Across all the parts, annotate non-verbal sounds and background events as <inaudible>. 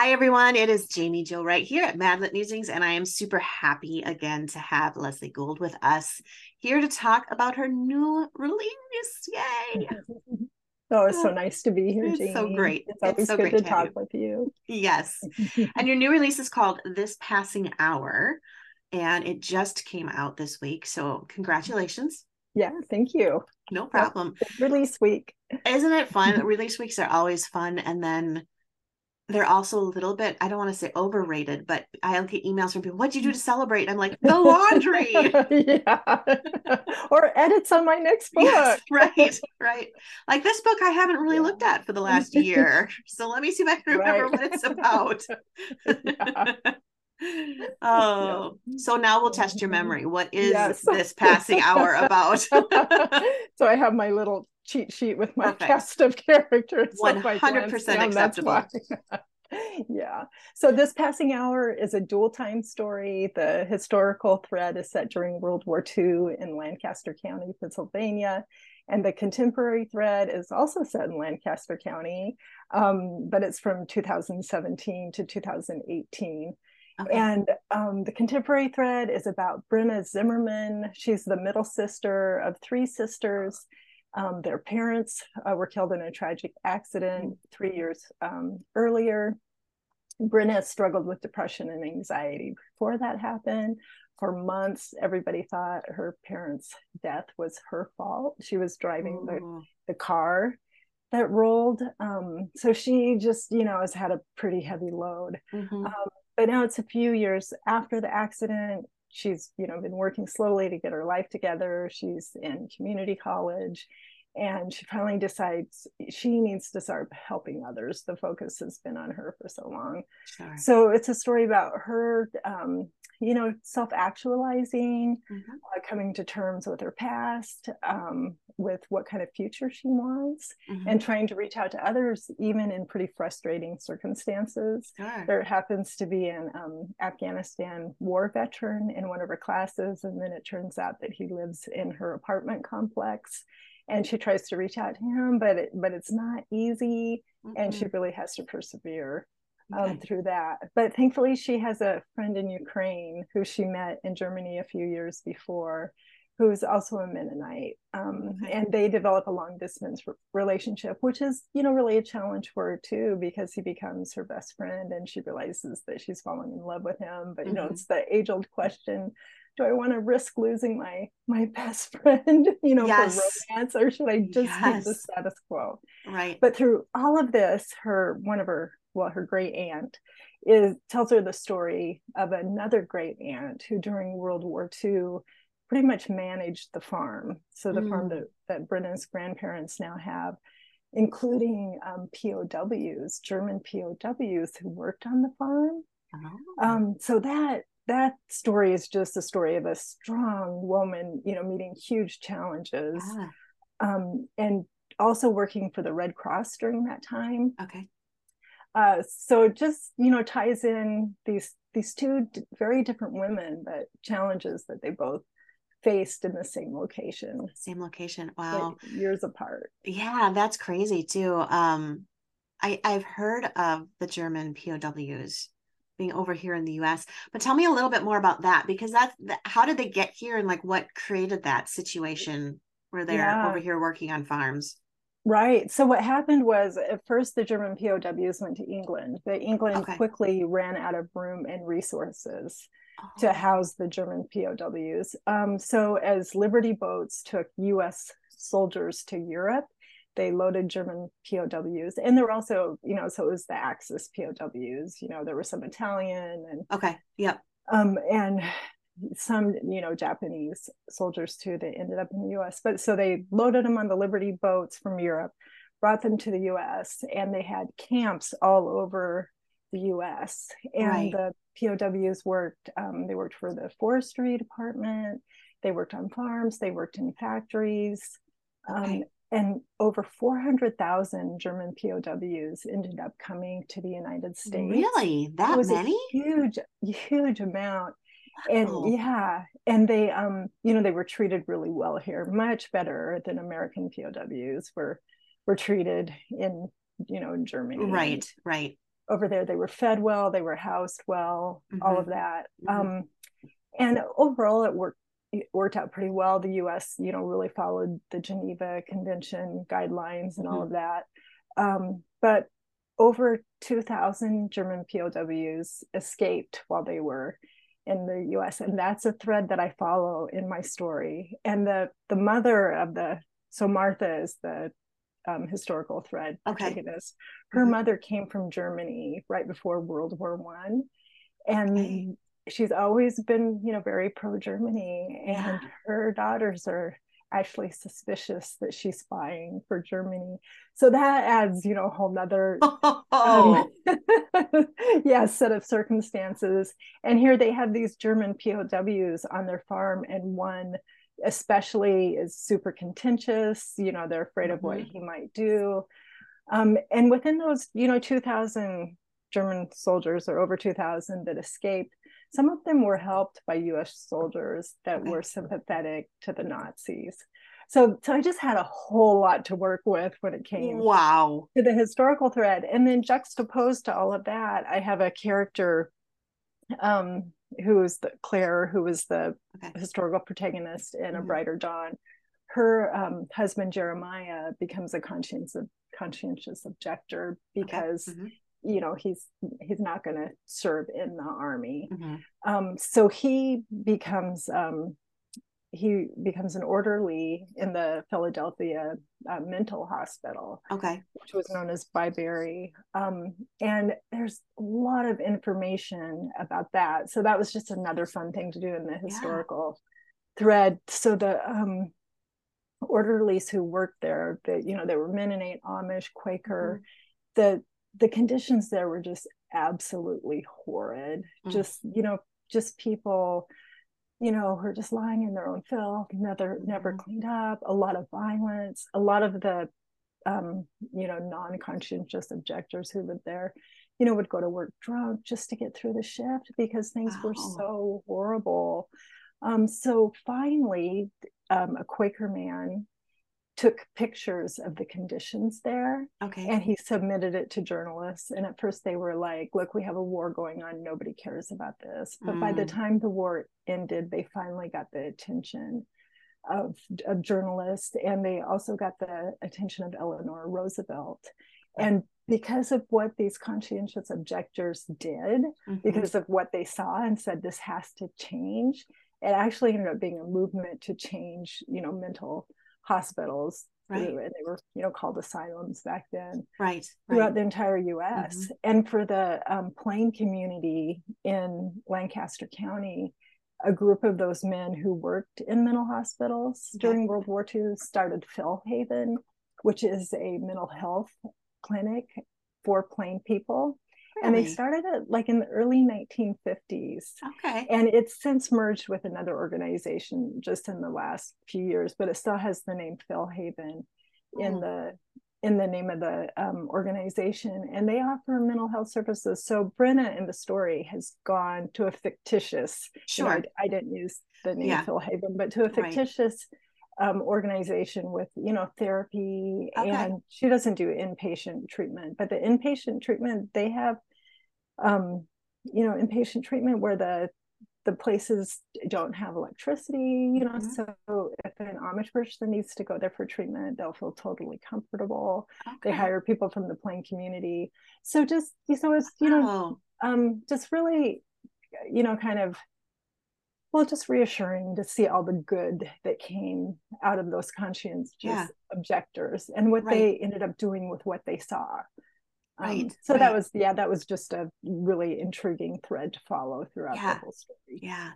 Hi, everyone. It is Jaime Jo Wright here at Madlit Musings, and I am super happy again to have Leslie Gould with us here to talk about her new release. Yay! <laughs> Oh, it's so oh, nice to be here, It's Jaime. so great. It's always It's so good great to to talk with you. Yes. <laughs> and your new release is called This Passing Hour, and it just came out this week. So, congratulations. yeah, thank you. No problem. Release week. Isn't it fun? <laughs> release weeks are always fun. And then they're also a little bit, I don't want to say overrated, but I'll get emails from people, What'd you do to mm. celebrate? I'm like, The laundry. <laughs> yeah. <laughs> or edits on my next book. Yes, right, right. Like this book, I haven't really Yeah. looked at for the last year. <laughs> So let me see if I can remember Right. what it's about. oh, so now we'll test your memory. Mm-hmm. What is Yes. this passing hour about? so I have my little cheat sheet with my Perfect. cast of <laughs> characters. so if I 100% glance that's acceptable. <laughs> yeah. So this passing hour is a dual time story. The historical thread is set during World War II in Lancaster County, Pennsylvania. And the contemporary thread is also set in Lancaster County, um, but it's from 2017 to 2018. Okay. And um, the contemporary thread is about Brenna Zimmerman. She's the middle sister of three sisters. Um, their parents uh, were killed in a tragic accident three years um, earlier. Brenna struggled with depression and anxiety before that happened. For months, everybody thought her parents' death was her fault. She was driving the the car that rolled. Um, so she just, you know, has had a pretty heavy load. mhm. Um, but now it's a few years after the accident. She's, you know, been working slowly to get her life together. She's in community college and she finally decides she needs to start helping others. The focus has been on her for so long. Sure. So it's a story about her, um, you know, self actualizing, Mhm. uh, coming to terms with her past, um, with what kind of future she wants, Mhm. and trying to reach out to others, even in pretty frustrating circumstances. Sure. There happens to be an um, Afghanistan war veteran in one of her classes, and then it turns out that he lives in her apartment complex. And she tries to reach out to him, but it, but it's not easy, and she Mhm. really has to persevere um, through that. But thankfully, she has a friend in Ukraine who she met in Germany a few years before, who's also a Mennonite, um, and they develop a long distance r- relationship, which is you know really a challenge for her too because he becomes her best friend, and she realizes that she's falling in love with him. But you know, Mhm. it's the age old question. Do I want to risk losing my my <laughs> best friend, you know, Yes. for romance, or should I just keep the status quo? Right. but through all of this her one of her well her great aunt is tells her the story of another great aunt who during world war ii pretty much managed the farm so the farm Mm. that, that brenna's grandparents now have including um, pows german pows who worked on the farm Oh. um, so that that story is just a story of a strong woman you know meeting huge challenges Yeah. um, and also working for the Red Cross during that time. Okay. Uh, so it just you know ties in these these two d- very different women, but challenges that they both faced in the same location, Same location. Wow. years apart. Yeah, that's crazy too. Um, I I've heard of the German POWs being over here in the US, but tell me a little bit more about that because that's that, how did they get here and like what created that situation where they're Yeah. over here working on farms? Right. So what happened was at first the German POWs went to England, but England Okay. quickly ran out of room and resources. To house the German POWs. Um, so as Liberty boats took U.S. soldiers to Europe, they loaded German POWs, and there were also, you know, so it was the Axis POWs. You know, there were some Italian and Okay. Yep. um, and some, you know, Japanese soldiers too. They ended up in the U.S. But so they loaded them on the Liberty boats from Europe, brought them to the U.S., and they had camps all over the U.S. And Right. the POWs worked. Um, they worked for the forestry department. They worked on farms. They worked in factories. Um, okay. Um, and over 400,000 German POWs ended up coming to the United States. Really? That was many? huge, huge amount. And yeah, and they um, you know, they were treated really well here, much better than American POWs were were treated in, you know, in Germany. Right, right. Over there, they were fed well, they were housed well, mm-hmm. all of that. Mm-hmm. Um, and overall it worked it worked out pretty well. The U.S., you know, really followed the Geneva Convention guidelines and mm-hmm. all of that. Um, but over 2,000 German POWs escaped while they were in the U.S., and that's a thread that I follow in my story. And the the mother of the so Martha is the um, historical thread. Okay. Her mm-hmm. mother came from Germany right before World War One, and okay she's always been you know very pro germany and yeah. her daughters are actually suspicious that she's spying for germany so that adds you know a whole nother <laughs> oh. um, <laughs> yeah set of circumstances and here they have these german pows on their farm and one especially is super contentious you know they're afraid of what mm-hmm. he might do um, and within those you know 2000 german soldiers or over 2000 that escaped some of them were helped by US soldiers that were sympathetic to the Nazis. So, so I just had a whole lot to work with when it came wow to the historical thread. And then juxtaposed to all of that, I have a character um, who is the Claire, who was the okay. historical protagonist in mm-hmm. A Brighter Dawn. Her um, husband Jeremiah becomes a conscientious conscientious objector because okay. mm-hmm you know he's he's not going to serve in the army mm-hmm. um, so he becomes um, he becomes an orderly in the philadelphia uh, mental hospital okay which was known as byberry um, and there's a lot of information about that so that was just another fun thing to do in the historical yeah. thread so the um, orderlies who worked there that you know they were mennonite amish quaker mm-hmm. the the conditions there were just absolutely horrid. Mm. Just, you know, just people, you know, who are just lying in their own filth, never never mm. cleaned up, a lot of violence, a lot of the um, you know, non-conscientious objectors who lived there, you know, would go to work drunk just to get through the shift because things wow. were so horrible. Um, so finally, um, a Quaker man took pictures of the conditions there okay and he submitted it to journalists and at first they were like look we have a war going on nobody cares about this but mm. by the mm. time the war ended they finally got the attention of, of journalists and they also got the attention of eleanor roosevelt and because of what these conscientious objectors did mm-hmm. because of what they saw and said this has to change it actually ended up being a movement to change you know mental hospitals right. and they were you know called asylums back then right throughout right. the entire us mm-hmm. and for the um, plain community in lancaster county a group of those men who worked in mental hospitals during world war ii started philhaven which is a mental health clinic for plain people and they started it like in the early 1950s. Okay. And it's since merged with another organization just in the last few years, but it still has the name Philhaven in the in the name of the um, organization and they offer mental health services so brenna in the story has gone to a fictitious sure you know, I, I, didn't use the name yeah. philhaven but to a fictitious right. um, organization with you know therapy okay. and she doesn't do inpatient treatment but the inpatient treatment they have um, you know, inpatient treatment where the the places don't have electricity, you know. Mm-hmm. So if an Amish person needs to go there for treatment, they'll feel totally comfortable. Okay. They hire people from the plain community. So just you know, it's you know, um, just really, you know, kind of well, just reassuring to see all the good that came out of those conscientious yeah. objectors and what right. they ended up doing with what they saw. Right. Um, so right. that was yeah, that was just a really intriguing thread to follow throughout yeah. the whole story. Yeah.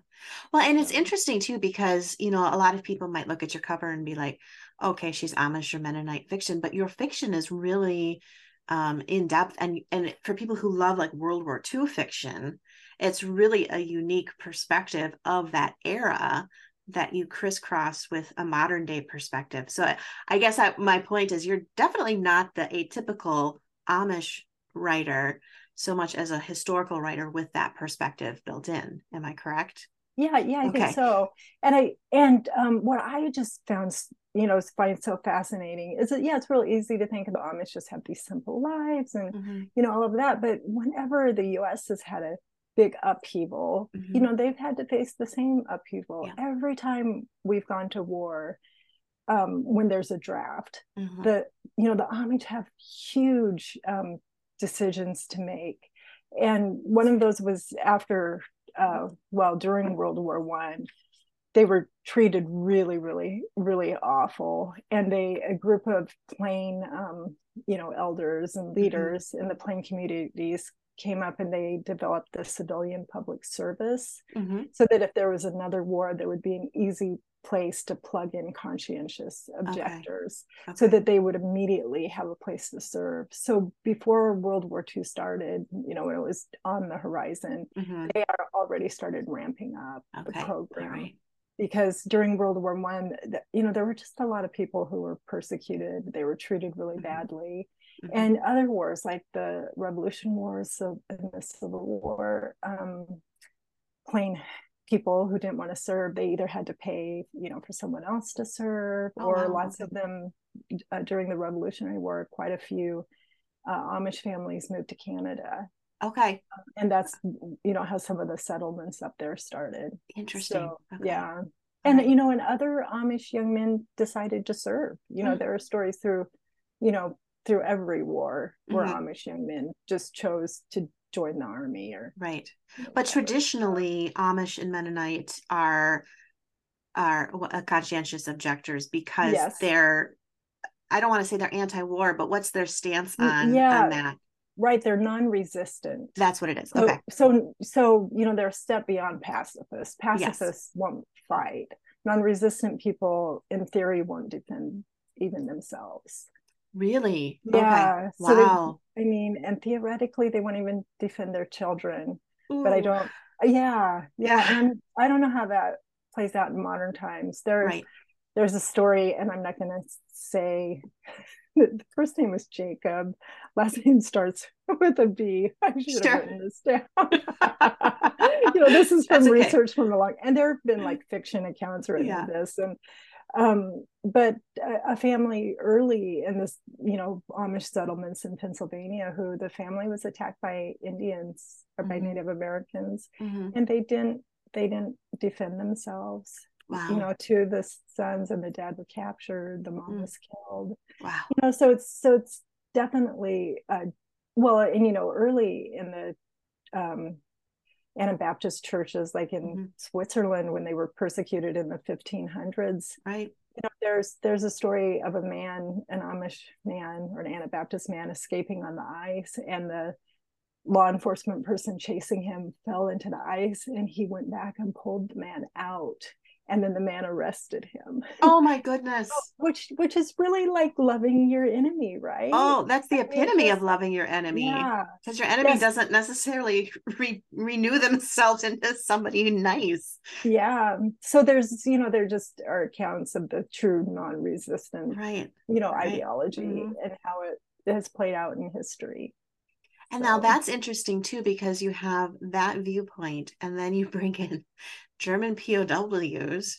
Well, and it's interesting too because you know a lot of people might look at your cover and be like, okay, she's Amish or Mennonite fiction, but your fiction is really um, in depth and and for people who love like World War II fiction, it's really a unique perspective of that era that you crisscross with a modern day perspective. So I, I guess I, my point is you're definitely not the atypical Amish writer so much as a historical writer with that perspective built in. Am I correct? Yeah, yeah, I okay. think so. And I and um, what I just found, you know, find so fascinating is that yeah, it's really easy to think of the Amish just have these simple lives and mm-hmm. you know all of that. But whenever the U.S. has had a big upheaval, mm-hmm. you know, they've had to face the same upheaval yeah. every time we've gone to war. Um, when there's a draft, mm-hmm. the you know the Amish have huge um, decisions to make, and one of those was after uh, well during World War One, they were treated really, really, really awful. And they a group of plain, um, you know, elders and mm-hmm. leaders mm-hmm. in the plain communities came up and they developed the civilian public service mm-hmm. so that if there was another war, there would be an easy place to plug in conscientious objectors okay. Okay. so that they would immediately have a place to serve. So before World War II started, you know, when it was on the horizon, mm-hmm. they are already started ramping up okay. the program. Right. Because during World War One, you know, there were just a lot of people who were persecuted. They were treated really mm-hmm. badly, mm-hmm. and other wars like the Revolution Wars so, and the Civil War, um, plain people who didn't want to serve they either had to pay you know for someone else to serve oh, or wow. lots of them uh, during the revolutionary war quite a few uh, amish families moved to canada okay uh, and that's you know how some of the settlements up there started interesting so, okay. yeah and right. you know and other amish young men decided to serve you know mm-hmm. there are stories through you know through every war where mm-hmm. amish young men just chose to join the army or right. you know, but traditionally amish and mennonite are are uh, conscientious objectors because yes. they're i don't want to say they're anti-war but what's their stance mm, on, yeah. on that? Right they're non-resistant. That's what it is. Okay. so so you know they're a step beyond pacifists. Pacifists yes. won't fight. Non-resistant people in theory won't defend even themselves Really? Yeah. Okay. So wow. They, I mean, and theoretically, they won't even defend their children. Ooh. But I don't. Yeah, yeah. <laughs> And I don't know how that plays out in modern times. There's right. there's a story, and I'm not going to say. <laughs> The first name was Jacob. Last name starts <laughs> with a B. I should sure. have written this down. you know, this is from okay. research from a long, and there have been like fiction accounts written yeah. of this, and um, but a, a, family early in this, you know, Amish settlements in Pennsylvania, who the family was attacked by Indians or by mm-hmm. Native Americans, mm-hmm. and they didn't they didn't defend themselves. Wow. You know, two of the sons and the dad were captured. The mom mm. was killed. Wow. You know, so it's so it's definitely uh, well, and you know, early in the um, Anabaptist churches, like in mm-hmm. Switzerland when they were persecuted in the 1500s. Right. You know, there's there's a story of a man, an Amish man or an Anabaptist man escaping on the ice, and the law enforcement person chasing him fell into the ice, and he went back and pulled the man out and then the man arrested him oh my <laughs> goodness which which is really like loving your enemy right oh that's the epitome of loving your enemy because yeah. your enemy yes. doesn't necessarily <laughs> re- renew themselves into somebody nice yeah so there's you know there just are accounts of the true non-resistant right you know right. ideology mm-hmm. and how it has played out in history and so. now that's interesting too, because you have that viewpoint, and then you bring in German POWs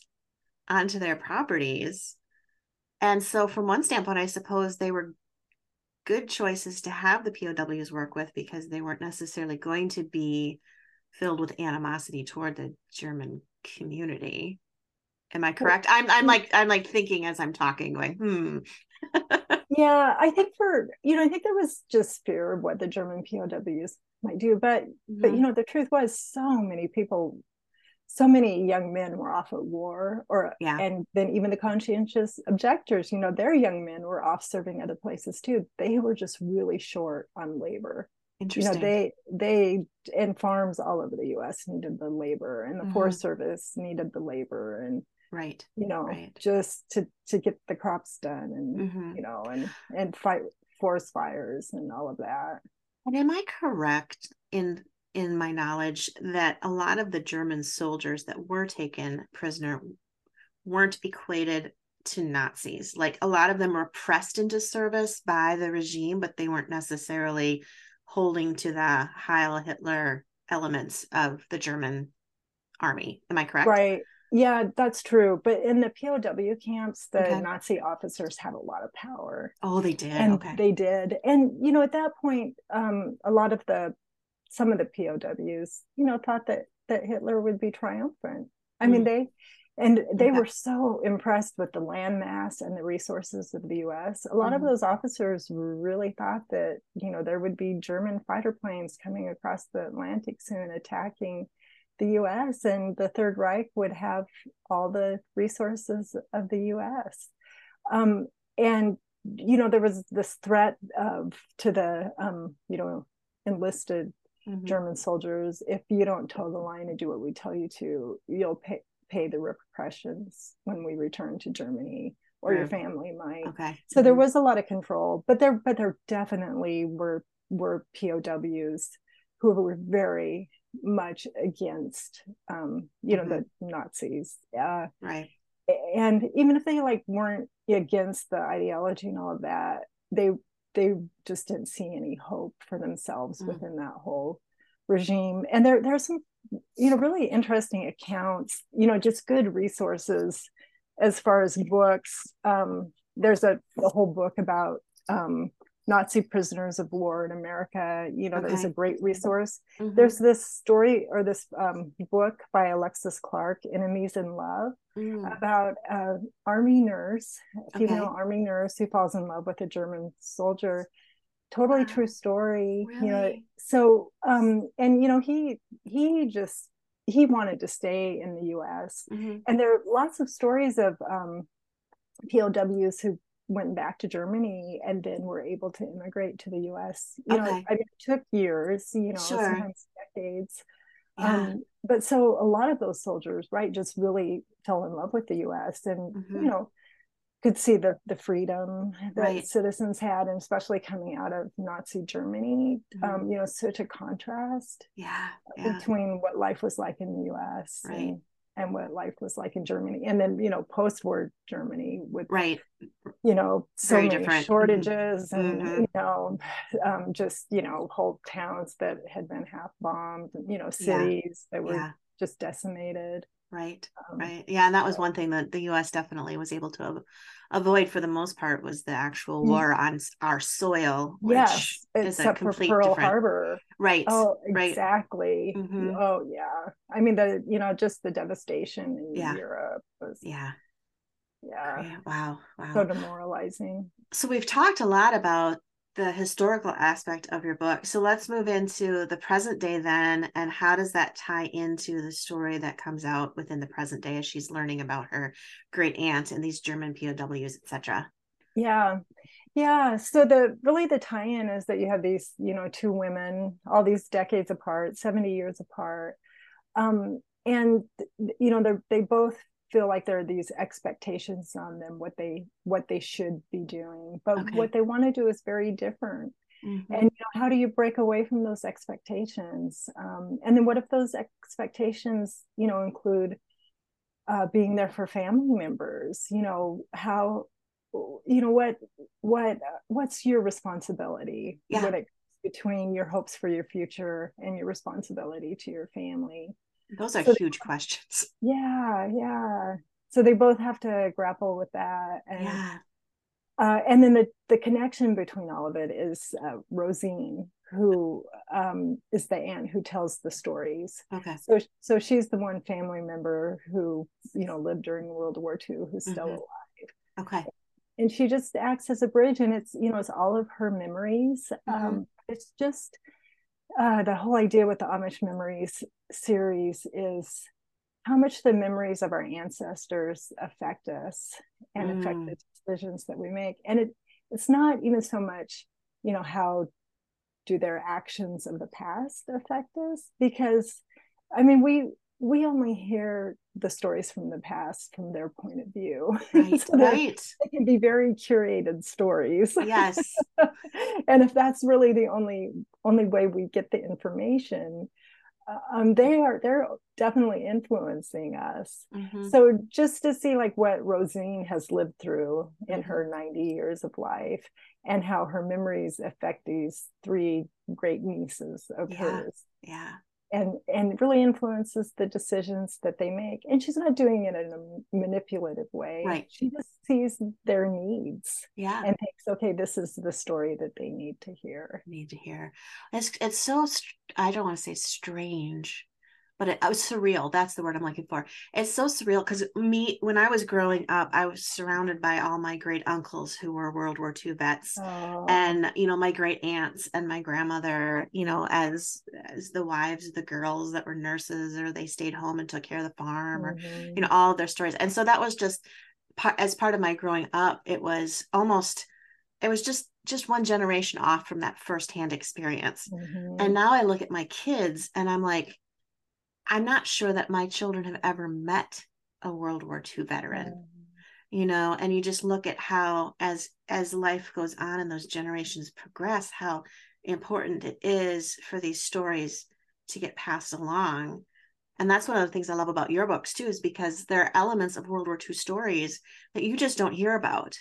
onto their properties. And so, from one standpoint, I suppose they were good choices to have the POWs work with because they weren't necessarily going to be filled with animosity toward the German community. Am I correct? I'm I'm like I'm like thinking as I'm talking, going, hmm. <laughs> yeah, I think for you know, I think there was just fear of what the German POWs might do, but mm-hmm. but you know, the truth was so many people so many young men were off at war or yeah and then even the conscientious objectors you know their young men were off serving other places too they were just really short on labor Interesting. you know they they and farms all over the us needed the labor and the mm-hmm. forest service needed the labor and right you know right. just to to get the crops done and mm-hmm. you know and and fight forest fires and all of that. And am I correct in in my knowledge that a lot of the German soldiers that were taken prisoner weren't equated to Nazis? Like a lot of them were pressed into service by the regime, but they weren't necessarily holding to the Heil Hitler elements of the German army. Am I correct? Right. Yeah, that's true. But in the POW camps, the okay. Nazi officers had a lot of power. Oh, they did. And okay. they did. And you know, at that point, um, a lot of the some of the POWs, you know, thought that that Hitler would be triumphant. I mm. mean, they and they okay. were so impressed with the landmass and the resources of the US. A lot mm. of mm-hmm. those officers really thought that, you know, there would be German fighter planes coming across the Atlantic soon attacking the US and the Third Reich would have all the resources of the US. Um, and, you know, there was this threat of to the, um, you know, enlisted mm-hmm. German soldiers if you don't toe the line and do what we tell you to, you'll pay, pay the repercussions when we return to Germany or your family might. Okay. So mm-hmm. there was a lot of control, but there but there definitely were were POWs who were very much against um, you know mm-hmm. the nazis uh, right and even if they like weren't against the ideology and all of that they they just didn't see any hope for themselves mm-hmm. within that whole regime and there there's some you know really interesting accounts you know just good resources as far as books um, there's a, a whole book about um, Nazi prisoners of war in America. You know, okay. there's a great resource. Mm-hmm. There's this story or this um, book by Alexis Clark, Enemies in Love, mm. about an army nurse, a female okay. army nurse who falls in love with a German soldier. Totally wow. true story. Really? You know, so um, and you know, he he just he wanted to stay in the U.S. Mm-hmm. And there are lots of stories of um, POWs who went back to Germany and then were able to immigrate to the US. You okay. know, I mean, it took years, you know, sure. sometimes decades. Yeah. Um, but so a lot of those soldiers, right, just really fell in love with the US and, mm-hmm. you know, could see the the freedom that right. citizens had, and especially coming out of Nazi Germany. Mm-hmm. Um, you know, such a contrast yeah, yeah, between what life was like in the US right. and and what life was like in Germany. And then, you know, post-war Germany with right, you know, so Very many different. shortages mm-hmm. and mm-hmm. you know, um, just, you know, whole towns that had been half bombed, you know, cities yeah. that were yeah. Just decimated. Right. Um, right. Yeah. And that was one thing that the US definitely was able to avoid for the most part was the actual mm. war on our soil, which yes, is a complete for Pearl different... Harbor. Right. Oh, right. exactly. Mm-hmm. Oh, yeah. I mean, the you know just the devastation in yeah. Europe was yeah, yeah. Great. Wow. Wow. So demoralizing. So we've talked a lot about the historical aspect of your book. So let's move into the present day then. And how does that tie into the story that comes out within the present day as she's learning about her great aunt and these German POWs, etc.? Yeah. Yeah. So the really the tie-in is that you have these, you know, two women, all these decades apart, 70 years apart. Um, and you know, they they both feel like there are these expectations on them what they what they should be doing but okay. what they want to do is very different mm-hmm. and you know how do you break away from those expectations um, and then what if those expectations you know include uh, being there for family members you know how you know what what what's your responsibility yeah. it, between your hopes for your future and your responsibility to your family those are so huge they, questions. Yeah, yeah. So they both have to grapple with that. And, yeah. Uh, and then the, the connection between all of it is uh, Rosine, who um, is the aunt who tells the stories. Okay. So, so she's the one family member who, you know, lived during World War II who's still mm-hmm. alive. Okay. And she just acts as a bridge, and it's you know it's all of her memories. Mm-hmm. Um, it's just uh, the whole idea with the Amish Memories series is how much the memories of our ancestors affect us and mm. affect the decisions that we make. And it it's not even so much, you know, how do their actions of the past affect us? Because I mean, we we only hear the stories from the past from their point of view. <laughs> Right. so right. They can be very curated stories. Yes. <laughs> and if that's really the only only way we get the information, uh, um, they are they're definitely influencing us. Mhm. So just to see like what Rosine has lived through in Mhm. her 90 years of life and how her memories affect these three great nieces of Yeah. hers Yeah. And and really influences the decisions that they make and she's not doing it in a manipulative way Right. she just sees their needs Yeah. and thinks okay this is the story that they need to hear need to hear. It's it's so I don't want to say strange, but it, was surreal. That's the word I'm looking for. It's so surreal because me when I was growing up, I was surrounded by all my great uncles who were World War II vets. oh, And you know my great aunts and my grandmother, you know, as as the wives of the girls that were nurses or they stayed home and took care of the farm, or mhm. you know all of their stories and so that was just part as part of my growing up it was almost it was just just one generation off from that firsthand experience Mhm. and now i look at my kids and i'm like i'm not sure that my children have ever met a world war ii veteran Mhm. you know and you just look at how as as life goes on and those generations progress how important it is for these stories to get passed along and that's one of the things i love about your books too is because there are elements of world war ii stories that you just don't hear about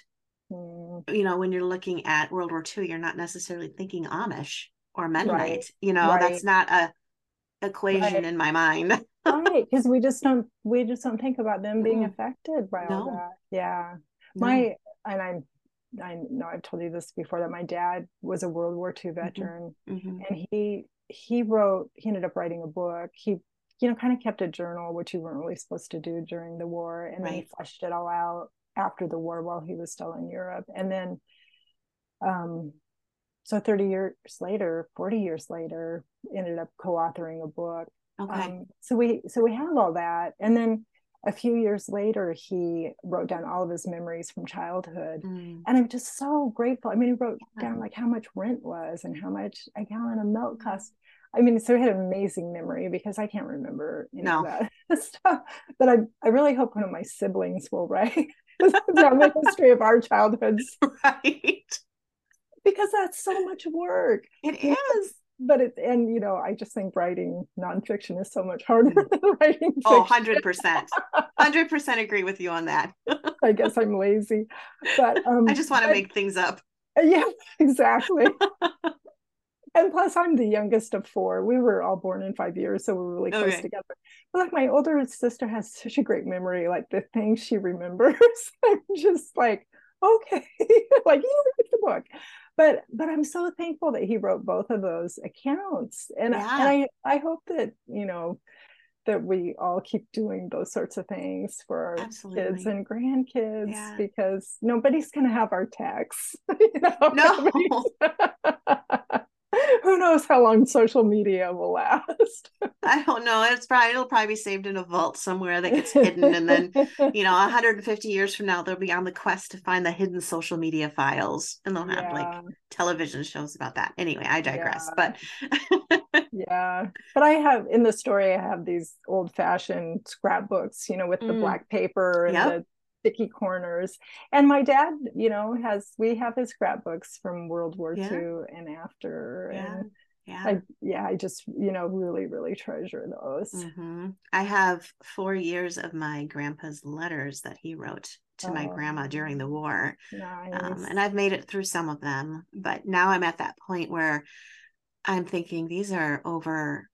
Mhm. you know when you're looking at world war ii you're not necessarily thinking amish or mennonite Right. you know Right. that's not a equation Right. in my mind <laughs> right because we just don't we just don't think about them being affected by all that yeah No. my and i'm i know i've told you this before that my dad was a world war ii veteran Mhm. and he he wrote he ended up writing a book he you know kind of kept a journal which you weren't really supposed to do during the war and then he Right. fleshed it all out after the war while he was still in europe and then um so 30 years later 40 years later ended up co-authoring a book. Okay. Um, so we so we have all that. And then a few years later he wrote down all of his memories from childhood. Mm. and i'm just so grateful. I mean he wrote Yeah. down like how much rent was and how much a gallon of milk cost. I mean so he had an amazing memory because i can't remember No. of that <laughs> stuff. But i i really hope one of my siblings will write <laughs> down the history of our childhoods. <laughs> Right because that's so much work it is but it and you know i just think writing nonfiction is so much harder than <laughs> writing fiction. Oh, 100%. 100% agree with you on that. i guess i'm lazy but um I just want to make things up. yeah exactly and plus i'm the youngest of four we were all born in five years so we're really close Okay. together but like my older sister has such a great memory like the things she remembers <laughs> i'm just like okay <laughs> like you read the book but but i'm so thankful that he wrote both of those accounts and, Yeah. and i i hope that you know that we all keep doing those sorts of things for our kids and grandkids Yeah. because nobody's going to have our tax. <laughs> you know? No. <laughs> <laughs> <laughs> Who knows how long social media will last <laughs> I don't know. It's probably it'll probably be saved in a vault somewhere that gets hidden, and then <laughs> you know, 150 years from now, they'll be on the quest to find the hidden social media files, and they'll have like television shows about that. Anyway, I digress. Yeah. But yeah but i have in the story i have these old fashioned scrapbooks you know with the Mm. black paper and Yep. the sticky corners and my dad you know has we have his scrapbooks from world war Yeah. ii and after yeah, and yeah. i yeah i just you know really really treasure those hmm I have four years of my grandpa's letters that he wrote to my grandma during the Oh, war. nice um, and I've made it through some of them, but now I'm at that point where I'm thinking these are over,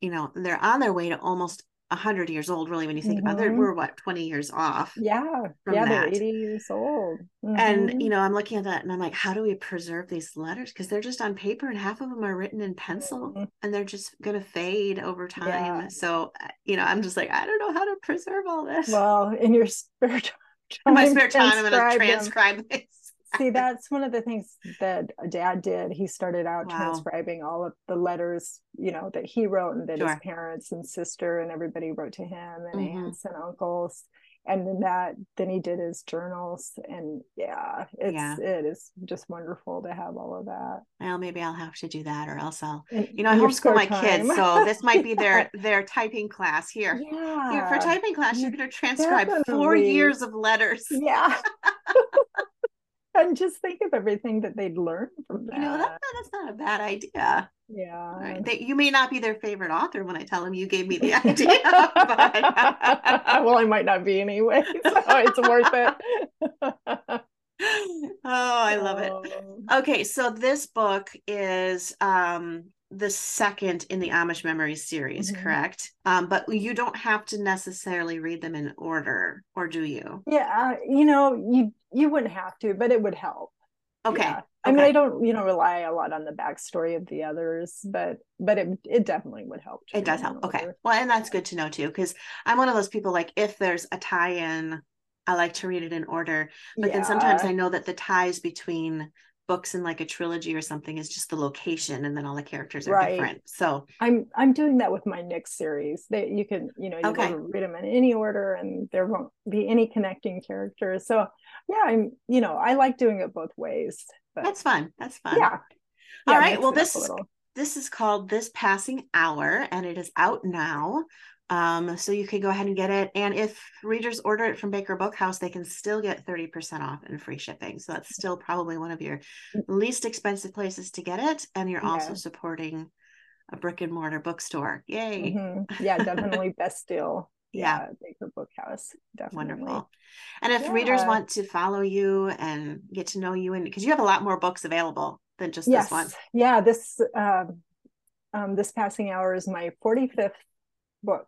you know, they're on their way to almost hundred years old. Really, when you think about it, Mhm. we're what twenty years off, yeah yeah they're that. 80 years old and Mhm. you know, I'm looking at that and I'm like, how do we preserve these letters? Because they're just on paper, and half of them are written in pencil, Mhm. and they're just gonna fade over time. Yeah. So, you know, I'm just like, I don't know how to preserve all this. well in your spare time <laughs> in my spare time, I'm gonna transcribe them. transcribe <laughs> this. See, that's one of the things that dad did. He started out Wow. transcribing all of the letters, you know, that he wrote and that his parents and sister and everybody wrote to him and Mhm. aunts and uncles. and then that then he did his journals and yeah it's yeah. it is just wonderful to have all of that well maybe i'll have to do that or else i'll you know i homeschool my time. kids so this might be their <laughs> their typing class here yeah here, for typing class you're going to transcribe Definitely. four years of letters yeah <laughs> and just think of everything that they'd learn from that. You know, that, that's not a bad idea. Yeah. Right. They, you may not be their favorite author when I tell them you gave me the <laughs> idea. but... <laughs> well, I might not be anyway. <laughs> So it's worth it. oh, I love it. Okay, so this book is um the second in the Amish Memories series, mm-hmm. correct? Um, but you don't have to necessarily read them in order, or do you? Yeah, uh, you know, you you wouldn't have to, but it would help. Okay. Yeah. I mean, I don't, you know, rely a lot on the backstory of the others, but but it it definitely would help. It does help. Okay. Well, and that's good to know too, because I'm one of those people like if there's a tie-in, I like to read it in order. But yeah. then sometimes I know that the ties between books in like a trilogy or something is just the location and then all the characters are right. different so i'm i'm doing that with my next series. That you can you know you okay. can read them in any order and there won't be any connecting characters so yeah i'm you know i like doing it both ways that's fun that's fun yeah, yeah all right well this this is called this passing hour and it is out now um, so you can go ahead and get it. And if readers order it from Baker Bookhouse, they can still get 30% off and free shipping. So that's still probably one of your least expensive places to get it. And you're yeah. also supporting a brick and mortar bookstore. Yay. Mm-hmm. <laughs> Yeah, definitely best deal. Yeah. yeah, Baker Bookhouse. Definitely. Wonderful. And if yeah. readers want to follow you and get to know you, and because you have a lot more books available than just yes. this one. Yeah, this uh, um, this passing hour is my 45th book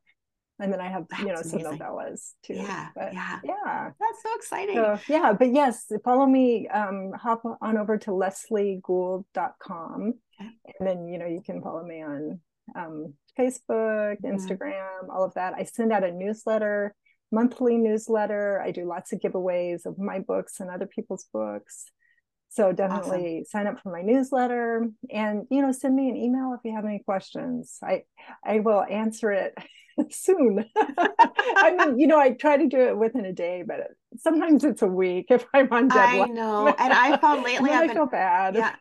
and then I have that's you know some novellas too. Yeah, but, yeah, yeah. That's so exciting. So, yeah, but yes, follow me. Um, hop on over to lesliegould.com, okay. and then you know you can follow me on um, Facebook, mm-hmm. Instagram, all of that. I send out a newsletter, monthly newsletter. I do lots of giveaways of my books and other people's books. So definitely awesome. sign up for my newsletter and you know send me an email if you have any questions. I I will answer it <laughs> soon. <laughs> I mean, you know, I try to do it within a day, but sometimes it's a week if I'm on deadline. I know, and I found <laughs> lately I've been, I feel bad. Yeah,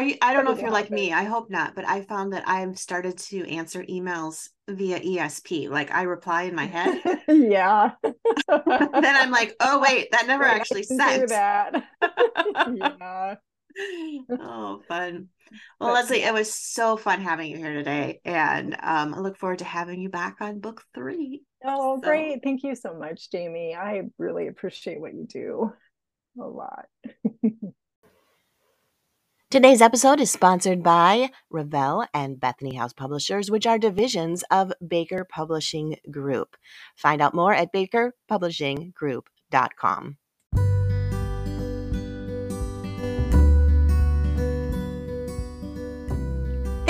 you? I don't know if you're like me. I hope not, but I found that I've started to answer emails via ESP. Like I reply in my head. yeah. then I'm like, oh wait, that never actually sent. that. yeah. <laughs> Oh, fun. Well, Leslie, it was so fun having you here today. And um, I look forward to having you back on book three. Oh, so. great. Thank you so much, Jaime. I really appreciate what you do a lot. <laughs> Today's episode is sponsored by Revell and Bethany House Publishers, which are divisions of Baker Publishing Group. Find out more at bakerpublishinggroup.com.